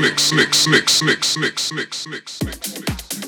mix, mix, mix, mix, mix, mix, mix, mix.